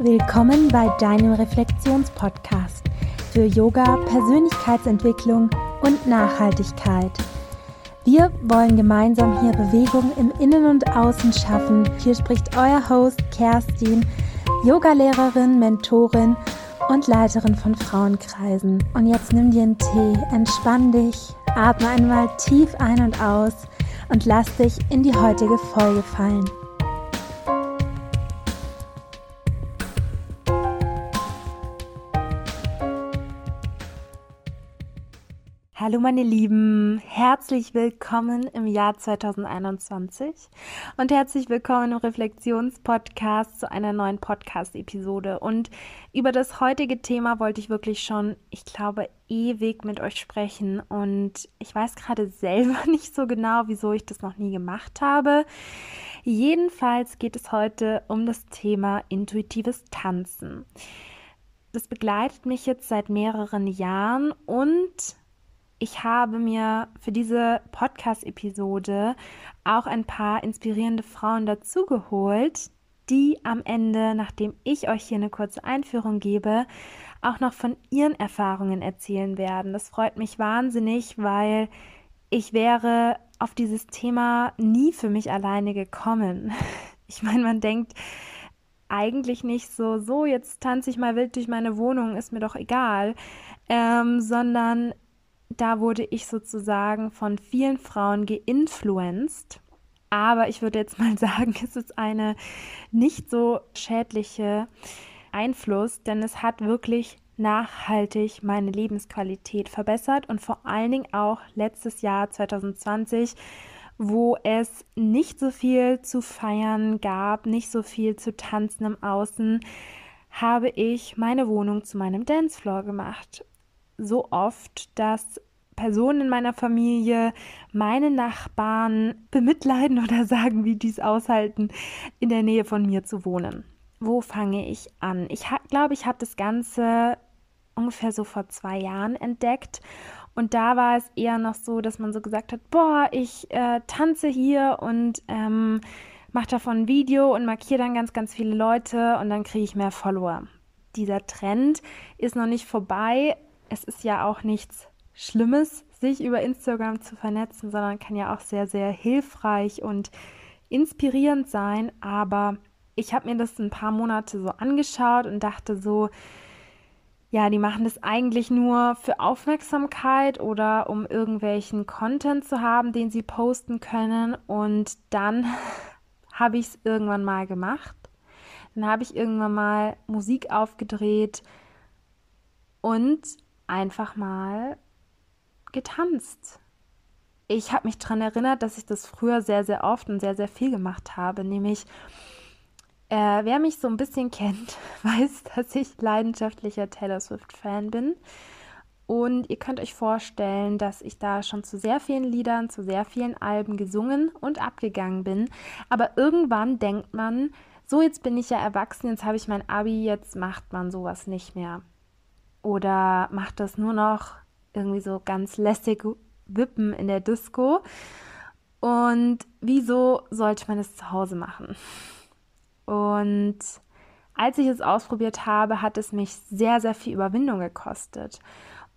Willkommen bei deinem Reflexionspodcast für Yoga, Persönlichkeitsentwicklung und Nachhaltigkeit. Wir wollen gemeinsam hier Bewegung im Innen und Außen schaffen. Hier spricht euer Host Kerstin, Yogalehrerin, Mentorin und Leiterin von Frauenkreisen. Und jetzt nimm dir einen Tee, entspann dich, atme einmal tief ein und aus und lass dich in die heutige Folge fallen. Hallo meine Lieben, herzlich willkommen im Jahr 2021 und herzlich willkommen im Reflexionspodcast zu einer neuen Podcast-Episode. Und über das heutige Thema wollte ich wirklich schon, ich glaube, ewig mit euch sprechen und ich weiß gerade selber nicht so genau, wieso ich das noch nie gemacht habe. Jedenfalls geht es heute um das Thema intuitives Tanzen. Das begleitet mich jetzt seit mehreren Jahren und ich habe mir für diese Podcast-Episode auch ein paar inspirierende Frauen dazugeholt, die am Ende, nachdem ich euch hier eine kurze Einführung gebe, auch noch von ihren Erfahrungen erzählen werden. Das freut mich wahnsinnig, weil ich wäre auf dieses Thema nie für mich alleine gekommen. Ich meine, man denkt eigentlich nicht so, so, jetzt tanze ich mal wild durch meine Wohnung, ist mir doch egal, ähm, sondern da wurde ich sozusagen von vielen Frauen geinfluenced. Aber ich würde jetzt mal sagen, es ist eine nicht so schädliche Einfluss, denn es hat wirklich nachhaltig meine Lebensqualität verbessert und vor allen Dingen auch letztes Jahr 2020, wo es nicht so viel zu feiern gab, nicht so viel zu tanzen im Außen, habe ich meine Wohnung zu meinem Dancefloor gemacht so oft, dass Personen in meiner Familie, meine Nachbarn bemitleiden oder sagen, wie dies aushalten, in der Nähe von mir zu wohnen. Wo fange ich an? Ich glaube, ich habe das Ganze ungefähr so vor zwei Jahren entdeckt. Und da war es eher noch so, dass man so gesagt hat, boah, ich äh, tanze hier und ähm, mache davon ein Video und markiere dann ganz, ganz viele Leute und dann kriege ich mehr Follower. Dieser Trend ist noch nicht vorbei, es ist ja auch nichts Schlimmes, sich über Instagram zu vernetzen, sondern kann ja auch sehr, sehr hilfreich und inspirierend sein. Aber ich habe mir das ein paar Monate so angeschaut und dachte so, ja, die machen das eigentlich nur für Aufmerksamkeit oder um irgendwelchen Content zu haben, den sie posten können. Und dann habe ich es irgendwann mal gemacht. Dann habe ich irgendwann mal Musik aufgedreht und einfach mal getanzt. Ich habe mich daran erinnert, dass ich das früher sehr, sehr oft und sehr, sehr viel gemacht habe. Nämlich, äh, wer mich so ein bisschen kennt, weiß, dass ich leidenschaftlicher Taylor Swift-Fan bin. Und ihr könnt euch vorstellen, dass ich da schon zu sehr vielen Liedern, zu sehr vielen Alben gesungen und abgegangen bin. Aber irgendwann denkt man, so jetzt bin ich ja erwachsen, jetzt habe ich mein Abi, jetzt macht man sowas nicht mehr oder macht das nur noch irgendwie so ganz lässig wippen in der Disco. Und wieso sollte man es zu Hause machen? Und als ich es ausprobiert habe, hat es mich sehr, sehr viel Überwindung gekostet.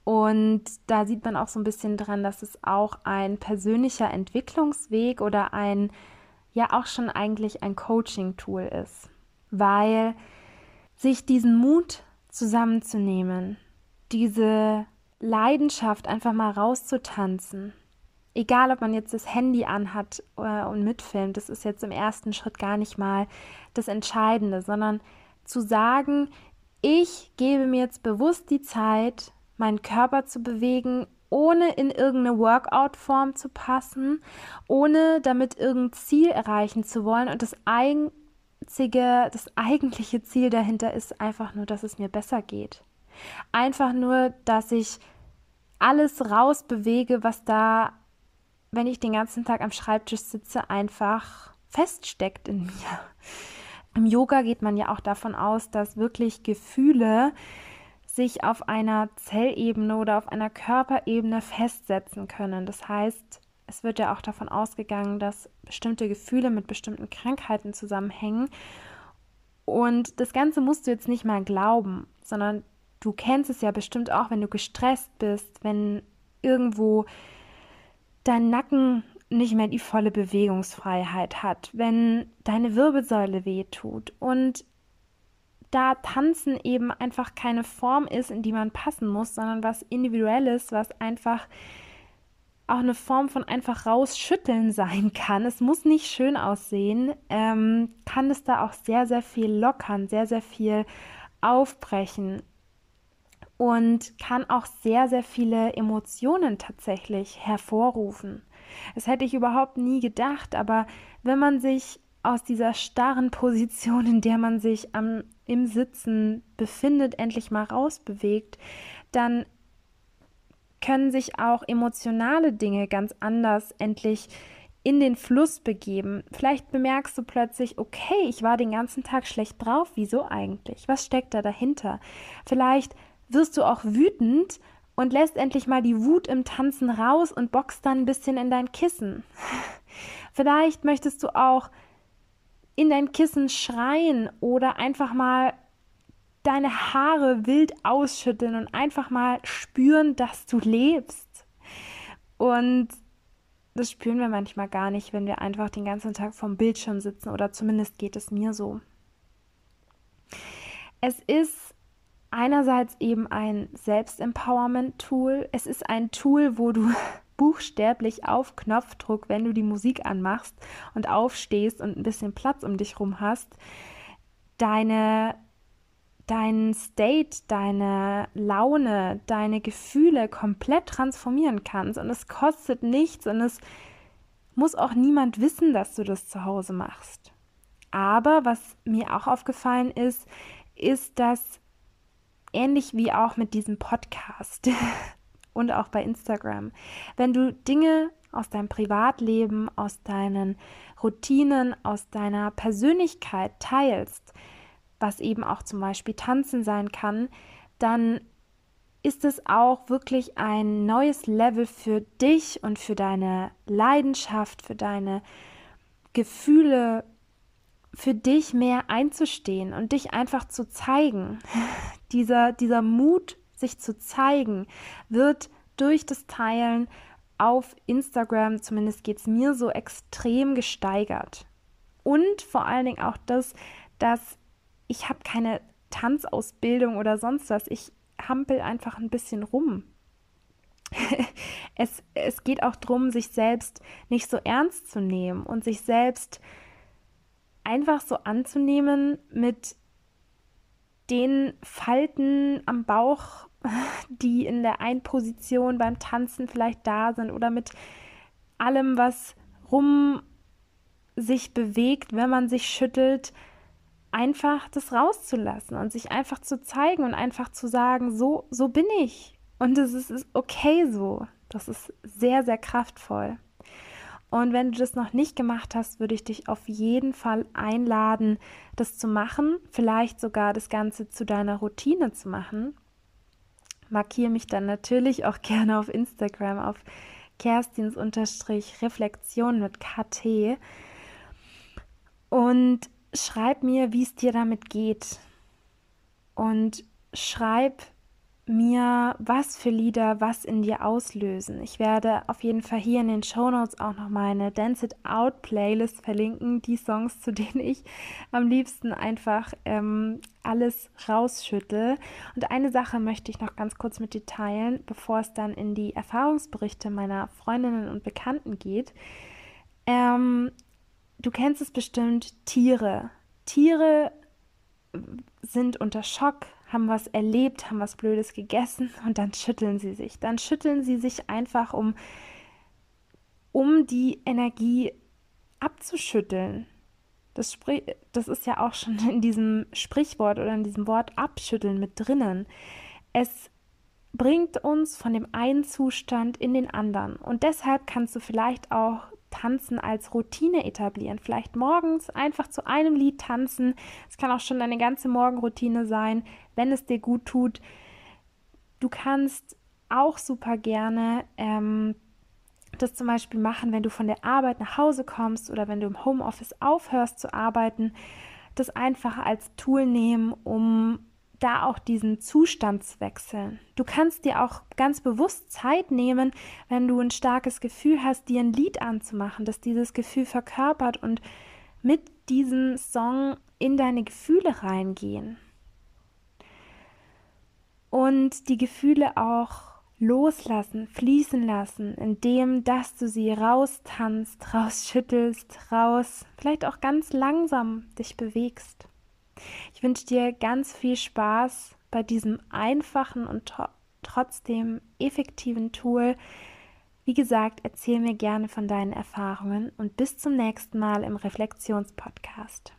Und da sieht man auch so ein bisschen dran, dass es auch ein persönlicher Entwicklungsweg oder ein, ja auch schon eigentlich ein Coaching-Tool ist. Weil sich diesen Mut zusammenzunehmen, diese Leidenschaft einfach mal rauszutanzen. Egal, ob man jetzt das Handy anhat äh, und mitfilmt, das ist jetzt im ersten Schritt gar nicht mal das Entscheidende, sondern zu sagen, ich gebe mir jetzt bewusst die Zeit, meinen Körper zu bewegen, ohne in irgendeine Workout-Form zu passen, ohne damit irgendein Ziel erreichen zu wollen. Und das ein, einzige, das eigentliche Ziel dahinter ist einfach nur, dass es mir besser geht. Einfach nur, dass ich alles rausbewege, was da, wenn ich den ganzen Tag am Schreibtisch sitze, einfach feststeckt in mir. Im Yoga geht man ja auch davon aus, dass wirklich Gefühle sich auf einer Zellebene oder auf einer Körperebene festsetzen können. Das heißt, es wird ja auch davon ausgegangen, dass bestimmte Gefühle mit bestimmten Krankheiten zusammenhängen. Und das Ganze musst du jetzt nicht mal glauben, sondern du kennst es ja bestimmt auch, wenn du gestresst bist, wenn irgendwo dein Nacken nicht mehr die volle Bewegungsfreiheit hat, wenn deine Wirbelsäule wehtut und da Tanzen eben einfach keine Form ist, in die man passen muss, sondern was individuelles, was einfach auch eine Form von einfach rausschütteln sein kann. Es muss nicht schön aussehen, ähm, kann es da auch sehr, sehr viel lockern, sehr, sehr viel aufbrechen und kann auch sehr, sehr viele Emotionen tatsächlich hervorrufen. Das hätte ich überhaupt nie gedacht, aber wenn man sich aus dieser starren Position, in der man sich am, im Sitzen befindet, endlich mal rausbewegt, dann können sich auch emotionale Dinge ganz anders endlich in den Fluss begeben. Vielleicht bemerkst du plötzlich, okay, ich war den ganzen Tag schlecht drauf. Wieso eigentlich? Was steckt da dahinter? Vielleicht wirst du auch wütend und lässt endlich mal die Wut im Tanzen raus und boxt dann ein bisschen in dein Kissen. Vielleicht möchtest du auch in dein Kissen schreien oder einfach mal deine Haare wild ausschütteln und einfach mal spüren, dass du lebst. Und das spüren wir manchmal gar nicht, wenn wir einfach den ganzen Tag vorm Bildschirm sitzen oder zumindest geht es mir so. Es ist einerseits eben ein Selbstempowerment-Tool. Es ist ein Tool, wo du buchstäblich auf Knopfdruck, wenn du die Musik anmachst und aufstehst und ein bisschen Platz um dich rum hast, deine deinen State, deine Laune, deine Gefühle komplett transformieren kannst. Und es kostet nichts und es muss auch niemand wissen, dass du das zu Hause machst. Aber was mir auch aufgefallen ist, ist, dass ähnlich wie auch mit diesem Podcast und auch bei Instagram, wenn du Dinge aus deinem Privatleben, aus deinen Routinen, aus deiner Persönlichkeit teilst, was eben auch zum Beispiel Tanzen sein kann, dann ist es auch wirklich ein neues Level für dich und für deine Leidenschaft, für deine Gefühle, für dich mehr einzustehen und dich einfach zu zeigen. Dieser, dieser Mut, sich zu zeigen, wird durch das Teilen auf Instagram, zumindest geht es mir so, extrem gesteigert. Und vor allen Dingen auch das, dass ich habe keine Tanzausbildung oder sonst was. Ich hampel einfach ein bisschen rum. es, es geht auch darum, sich selbst nicht so ernst zu nehmen und sich selbst einfach so anzunehmen mit den Falten am Bauch, die in der Einposition beim Tanzen vielleicht da sind oder mit allem, was rum sich bewegt, wenn man sich schüttelt, einfach das rauszulassen und sich einfach zu zeigen und einfach zu sagen, so, so bin ich. Und es ist, ist okay so. Das ist sehr, sehr kraftvoll. Und wenn du das noch nicht gemacht hast, würde ich dich auf jeden Fall einladen, das zu machen, vielleicht sogar das Ganze zu deiner Routine zu machen. Markiere mich dann natürlich auch gerne auf Instagram auf Kerstins Reflexion mit KT. Und schreib mir, wie es dir damit geht. Und schreib mir, was für Lieder was in dir auslösen. Ich werde auf jeden Fall hier in den Show Notes auch noch meine Dance It Out Playlist verlinken, die Songs, zu denen ich am liebsten einfach ähm, alles rausschüttel. Und eine Sache möchte ich noch ganz kurz mit dir teilen, bevor es dann in die Erfahrungsberichte meiner Freundinnen und Bekannten geht. Ähm, du kennst es bestimmt, Tiere. Tiere sind unter Schock, haben was erlebt, haben was Blödes gegessen und dann schütteln sie sich. Dann schütteln sie sich einfach, um, um die Energie abzuschütteln. Das, das ist ja auch schon in diesem Sprichwort oder in diesem Wort abschütteln mit drinnen. Es bringt uns von dem einen Zustand in den anderen. Und deshalb kannst du vielleicht auch Tanzen als Routine etablieren. Vielleicht morgens einfach zu einem Lied tanzen. Es kann auch schon deine ganze Morgenroutine sein, wenn es dir gut tut. Du kannst auch super gerne ähm, das zum Beispiel machen, wenn du von der Arbeit nach Hause kommst oder wenn du im Homeoffice aufhörst zu arbeiten, das einfach als Tool nehmen, um da auch diesen Zustand zu wechseln. Du kannst dir auch ganz bewusst Zeit nehmen, wenn du ein starkes Gefühl hast, dir ein Lied anzumachen, das dieses Gefühl verkörpert und mit diesem Song in deine Gefühle reingehen. Und die Gefühle auch loslassen, fließen lassen, indem dass du sie raustanzt, rausschüttelst, raus, vielleicht auch ganz langsam dich bewegst. Ich wünsche dir ganz viel Spaß bei diesem einfachen und trotzdem effektiven Tool. Wie gesagt, erzähl mir gerne von deinen Erfahrungen und bis zum nächsten Mal im Reflexionspodcast.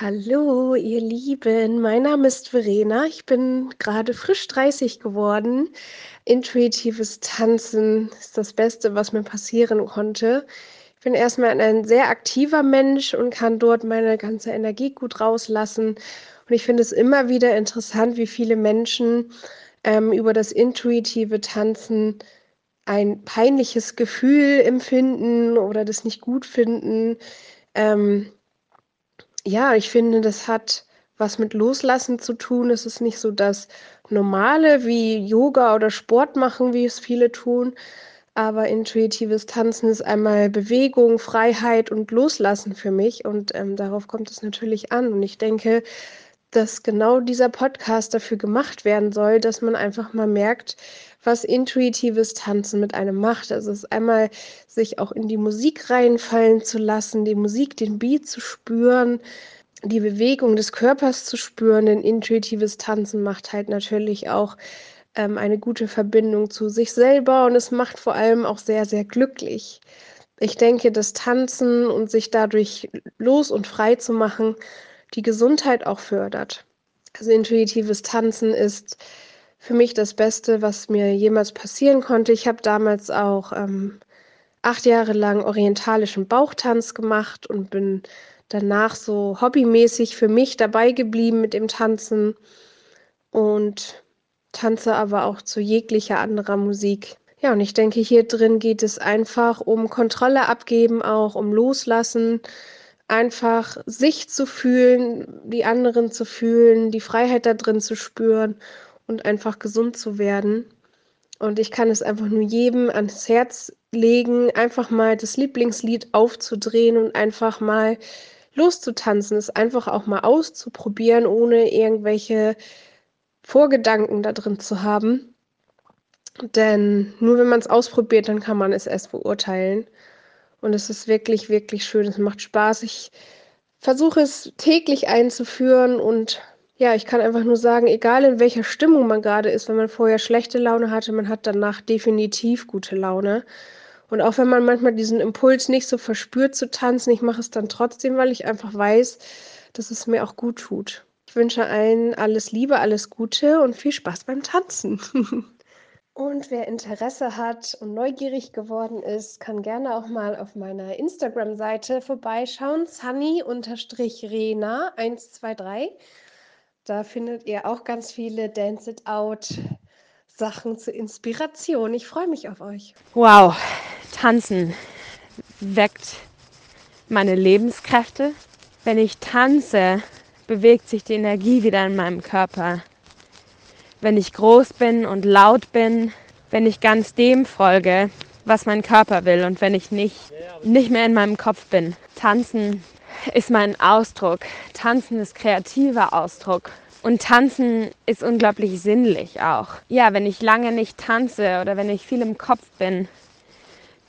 Hallo, ihr Lieben. Mein Name ist Verena. Ich bin gerade frisch 30 geworden. Intuitives Tanzen ist das Beste, was mir passieren konnte. Ich bin erstmal ein sehr aktiver Mensch und kann dort meine ganze Energie gut rauslassen. Und ich finde es immer wieder interessant, wie viele Menschen ähm, über das intuitive Tanzen ein peinliches Gefühl empfinden oder das nicht gut finden. Ähm, ja, ich finde, das hat was mit Loslassen zu tun. Es ist nicht so das Normale wie Yoga oder Sport machen, wie es viele tun. Aber intuitives Tanzen ist einmal Bewegung, Freiheit und Loslassen für mich. Und ähm, darauf kommt es natürlich an. Und ich denke, dass genau dieser Podcast dafür gemacht werden soll, dass man einfach mal merkt, was intuitives Tanzen mit einem macht. Also es ist einmal sich auch in die Musik reinfallen zu lassen, die Musik, den Beat zu spüren, die Bewegung des Körpers zu spüren, denn intuitives Tanzen macht halt natürlich auch ähm, eine gute Verbindung zu sich selber und es macht vor allem auch sehr, sehr glücklich. Ich denke, das Tanzen und sich dadurch los und frei zu machen, die Gesundheit auch fördert. Also intuitives Tanzen ist für mich das Beste, was mir jemals passieren konnte. Ich habe damals auch ähm, acht Jahre lang orientalischen Bauchtanz gemacht und bin danach so hobbymäßig für mich dabei geblieben mit dem Tanzen und tanze aber auch zu jeglicher anderer Musik. Ja, und ich denke, hier drin geht es einfach um Kontrolle abgeben, auch um Loslassen, einfach sich zu fühlen, die anderen zu fühlen, die Freiheit da drin zu spüren und einfach gesund zu werden. Und ich kann es einfach nur jedem ans Herz legen, einfach mal das Lieblingslied aufzudrehen und einfach mal loszutanzen, es einfach auch mal auszuprobieren, ohne irgendwelche Vorgedanken da drin zu haben. Denn nur wenn man es ausprobiert, dann kann man es erst beurteilen. Und es ist wirklich, wirklich schön. Es macht Spaß. Ich versuche es täglich einzuführen und ja, ich kann einfach nur sagen, egal in welcher Stimmung man gerade ist, wenn man vorher schlechte Laune hatte, man hat danach definitiv gute Laune. Und auch wenn man manchmal diesen Impuls nicht so verspürt zu tanzen, ich mache es dann trotzdem, weil ich einfach weiß, dass es mir auch gut tut. Ich wünsche allen alles Liebe, alles Gute und viel Spaß beim Tanzen. Und wer Interesse hat und neugierig geworden ist, kann gerne auch mal auf meiner Instagram-Seite vorbeischauen. Sunny-Rena123. Da findet ihr auch ganz viele Dance It Out Sachen zur Inspiration. Ich freue mich auf euch. Wow, tanzen weckt meine Lebenskräfte. Wenn ich tanze, bewegt sich die Energie wieder in meinem Körper wenn ich groß bin und laut bin, wenn ich ganz dem folge, was mein Körper will und wenn ich nicht, nicht mehr in meinem Kopf bin. Tanzen ist mein Ausdruck. Tanzen ist kreativer Ausdruck. Und tanzen ist unglaublich sinnlich auch. Ja, wenn ich lange nicht tanze oder wenn ich viel im Kopf bin,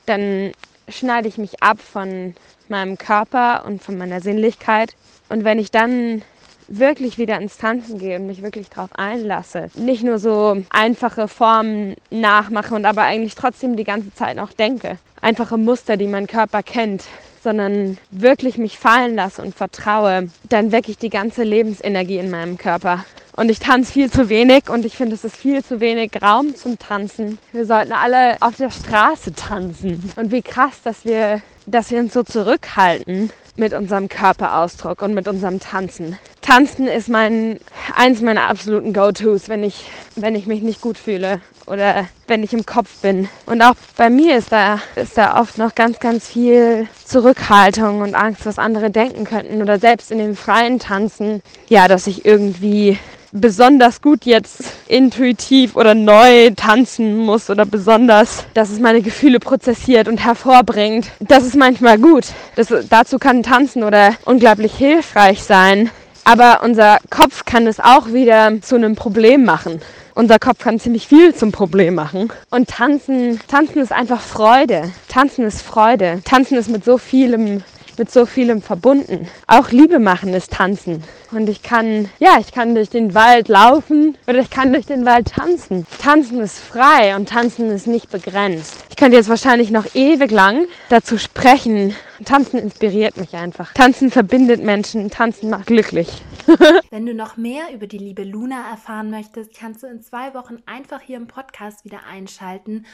dann schneide ich mich ab von meinem Körper und von meiner Sinnlichkeit. Und wenn ich dann wirklich wieder ins Tanzen gehe und mich wirklich darauf einlasse. Nicht nur so einfache Formen nachmache und aber eigentlich trotzdem die ganze Zeit noch denke. Einfache Muster, die mein Körper kennt, sondern wirklich mich fallen lasse und vertraue, dann wecke ich die ganze Lebensenergie in meinem Körper. Und ich tanze viel zu wenig und ich finde, es ist viel zu wenig Raum zum Tanzen. Wir sollten alle auf der Straße tanzen. Und wie krass, dass wir, dass wir uns so zurückhalten mit unserem Körperausdruck und mit unserem Tanzen. Tanzen ist mein eins meiner absoluten Go-Tos, wenn ich wenn ich mich nicht gut fühle oder wenn ich im Kopf bin. Und auch bei mir ist da ist da oft noch ganz ganz viel Zurückhaltung und Angst, was andere denken könnten oder selbst in dem freien Tanzen, ja, dass ich irgendwie besonders gut jetzt intuitiv oder neu tanzen muss oder besonders, dass es meine Gefühle prozessiert und hervorbringt. Das ist manchmal gut. Das, dazu kann Tanzen oder unglaublich hilfreich sein. Aber unser Kopf kann es auch wieder zu einem Problem machen. Unser Kopf kann ziemlich viel zum Problem machen. Und tanzen, tanzen ist einfach Freude. Tanzen ist Freude. Tanzen ist mit so vielem mit so vielem verbunden. Auch Liebe machen ist tanzen. Und ich kann, ja, ich kann durch den Wald laufen oder ich kann durch den Wald tanzen. Tanzen ist frei und tanzen ist nicht begrenzt. Ich könnte jetzt wahrscheinlich noch ewig lang dazu sprechen. Tanzen inspiriert mich einfach. Tanzen verbindet Menschen. Tanzen macht glücklich. Wenn du noch mehr über die liebe Luna erfahren möchtest, kannst du in zwei Wochen einfach hier im Podcast wieder einschalten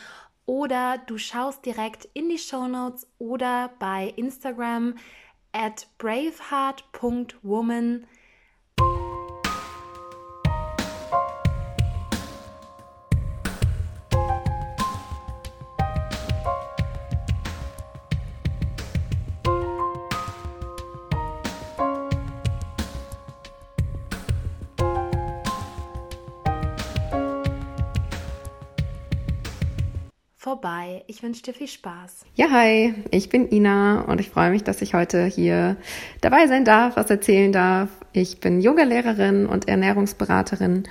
oder du schaust direkt in die Show Notes oder bei Instagram at braveheart.woman vorbei. Ich wünsche dir viel Spaß. Ja, hi, ich bin Ina und ich freue mich, dass ich heute hier dabei sein darf, was erzählen darf. Ich bin Yogalehrerin und Ernährungsberaterin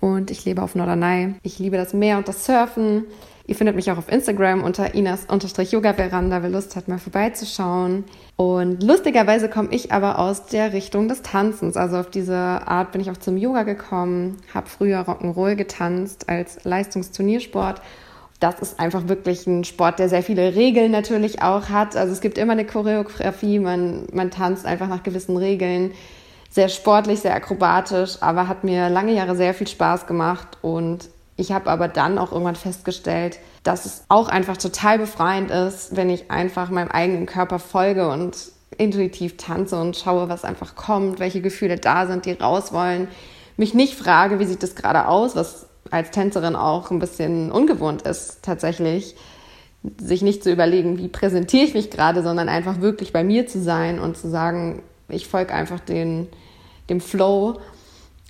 und ich lebe auf Norderney. Ich liebe das Meer und das Surfen. Ihr findet mich auch auf Instagram unter Inas-Yoga-Veranda, wer Lust hat, mal vorbeizuschauen. Und lustigerweise komme ich aber aus der Richtung des Tanzens. Also auf diese Art bin ich auch zum Yoga gekommen, habe früher Rock'n'Roll getanzt als Leistungsturniersport das ist einfach wirklich ein Sport, der sehr viele Regeln natürlich auch hat. Also es gibt immer eine Choreografie, man, man tanzt einfach nach gewissen Regeln. Sehr sportlich, sehr akrobatisch, aber hat mir lange Jahre sehr viel Spaß gemacht. Und ich habe aber dann auch irgendwann festgestellt, dass es auch einfach total befreiend ist, wenn ich einfach meinem eigenen Körper folge und intuitiv tanze und schaue, was einfach kommt, welche Gefühle da sind, die raus wollen. Mich nicht frage, wie sieht das gerade aus, was als Tänzerin auch ein bisschen ungewohnt ist, tatsächlich sich nicht zu überlegen, wie präsentiere ich mich gerade, sondern einfach wirklich bei mir zu sein und zu sagen, ich folge einfach den, dem Flow.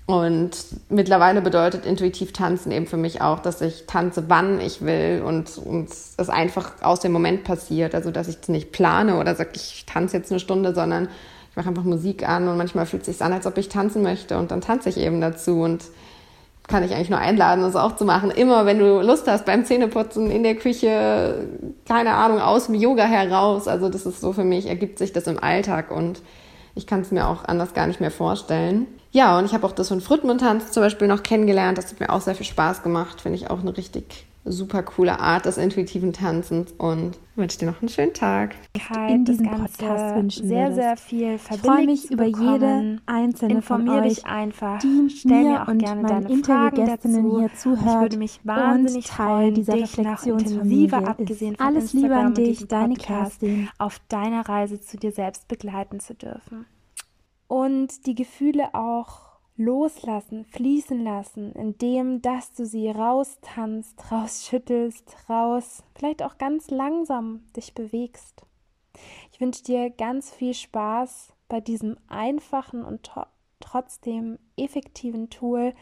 Und mittlerweile bedeutet intuitiv tanzen eben für mich auch, dass ich tanze, wann ich will und, es einfach aus dem Moment passiert. Also, dass ich es nicht plane oder sage, ich tanze jetzt eine Stunde, sondern ich mache einfach Musik an und manchmal fühlt es sich an, als ob ich tanzen möchte und dann tanze ich eben dazu. Und kann ich eigentlich nur einladen, das auch zu machen. Immer wenn du Lust hast beim Zähneputzen in der Küche, keine Ahnung, aus dem Yoga heraus. Also das ist so für mich, ergibt sich das im Alltag und ich kann es mir auch anders gar nicht mehr vorstellen. Ja, und ich habe auch das von Früttmuntanz zum Beispiel noch kennengelernt. Das hat mir auch sehr viel Spaß gemacht. Finde ich auch eine richtig super coole Art des intuitiven Tanzens und wünsche dir noch einen schönen Tag. In diesem Podcast wünschen sehr, sehr viel Ich freue mich über jede einzelne Informier von dich euch, einfach. die Stell mir auch und gerne deine Fragen Interviewgästinnen dazu. hier Ich zuhört würde mich wahnsinnig freuen, dieser dich noch Reflexionsfamilie intensiver, abgesehen von Alles Liebe Instagram an dich, deine Podcast, Kerstin. auf deiner Reise zu dir selbst begleiten zu dürfen. Und die Gefühle auch loslassen, fließen lassen, indem dass du sie raustanzt, rausschüttelst, raus, vielleicht auch ganz langsam dich bewegst. Ich wünsche dir ganz viel Spaß bei diesem einfachen und tro trotzdem effektiven Tool.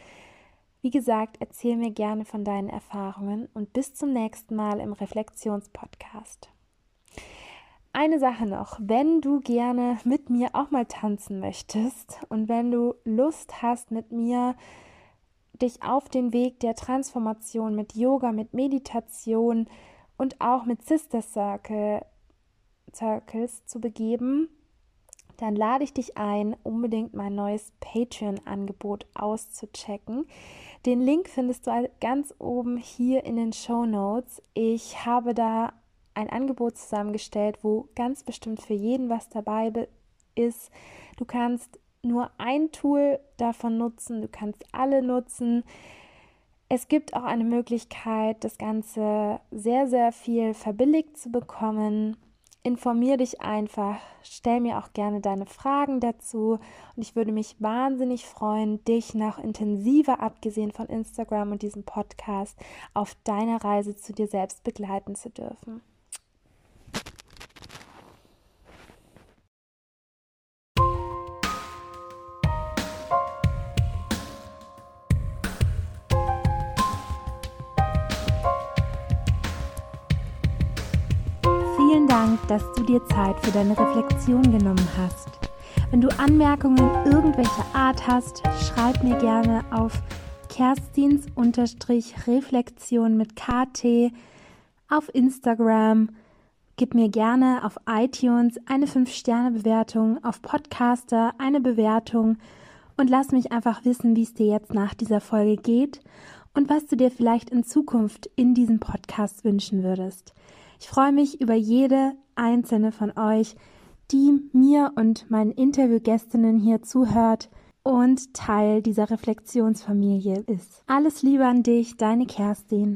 Wie gesagt, erzähl mir gerne von deinen Erfahrungen und bis zum nächsten Mal im Reflexionspodcast. Eine Sache noch, wenn du gerne mit mir auch mal tanzen möchtest und wenn du Lust hast, mit mir dich auf den Weg der Transformation mit Yoga, mit Meditation und auch mit Sister Circle, Circles zu begeben, dann lade ich dich ein, unbedingt mein neues Patreon-Angebot auszuchecken. Den Link findest du ganz oben hier in den Show Notes. Ich habe da ein Angebot zusammengestellt, wo ganz bestimmt für jeden was dabei ist. Du kannst nur ein Tool davon nutzen, du kannst alle nutzen. Es gibt auch eine Möglichkeit, das Ganze sehr, sehr viel verbilligt zu bekommen. informier dich einfach, stell mir auch gerne deine Fragen dazu und ich würde mich wahnsinnig freuen, dich noch intensiver, abgesehen von Instagram und diesem Podcast, auf deiner Reise zu dir selbst begleiten zu dürfen. Dass du dir Zeit für deine Reflexion genommen hast. Wenn du Anmerkungen irgendwelcher Art hast, schreib mir gerne auf Kerstins-Reflexion mit KT auf Instagram. Gib mir gerne auf iTunes eine 5-Sterne-Bewertung, auf Podcaster eine Bewertung und lass mich einfach wissen, wie es dir jetzt nach dieser Folge geht und was du dir vielleicht in Zukunft in diesem Podcast wünschen würdest. Ich freue mich über jede einzelne von euch, die mir und meinen Interviewgästinnen hier zuhört und Teil dieser Reflexionsfamilie ist. Alles Liebe an dich, deine Kerstin.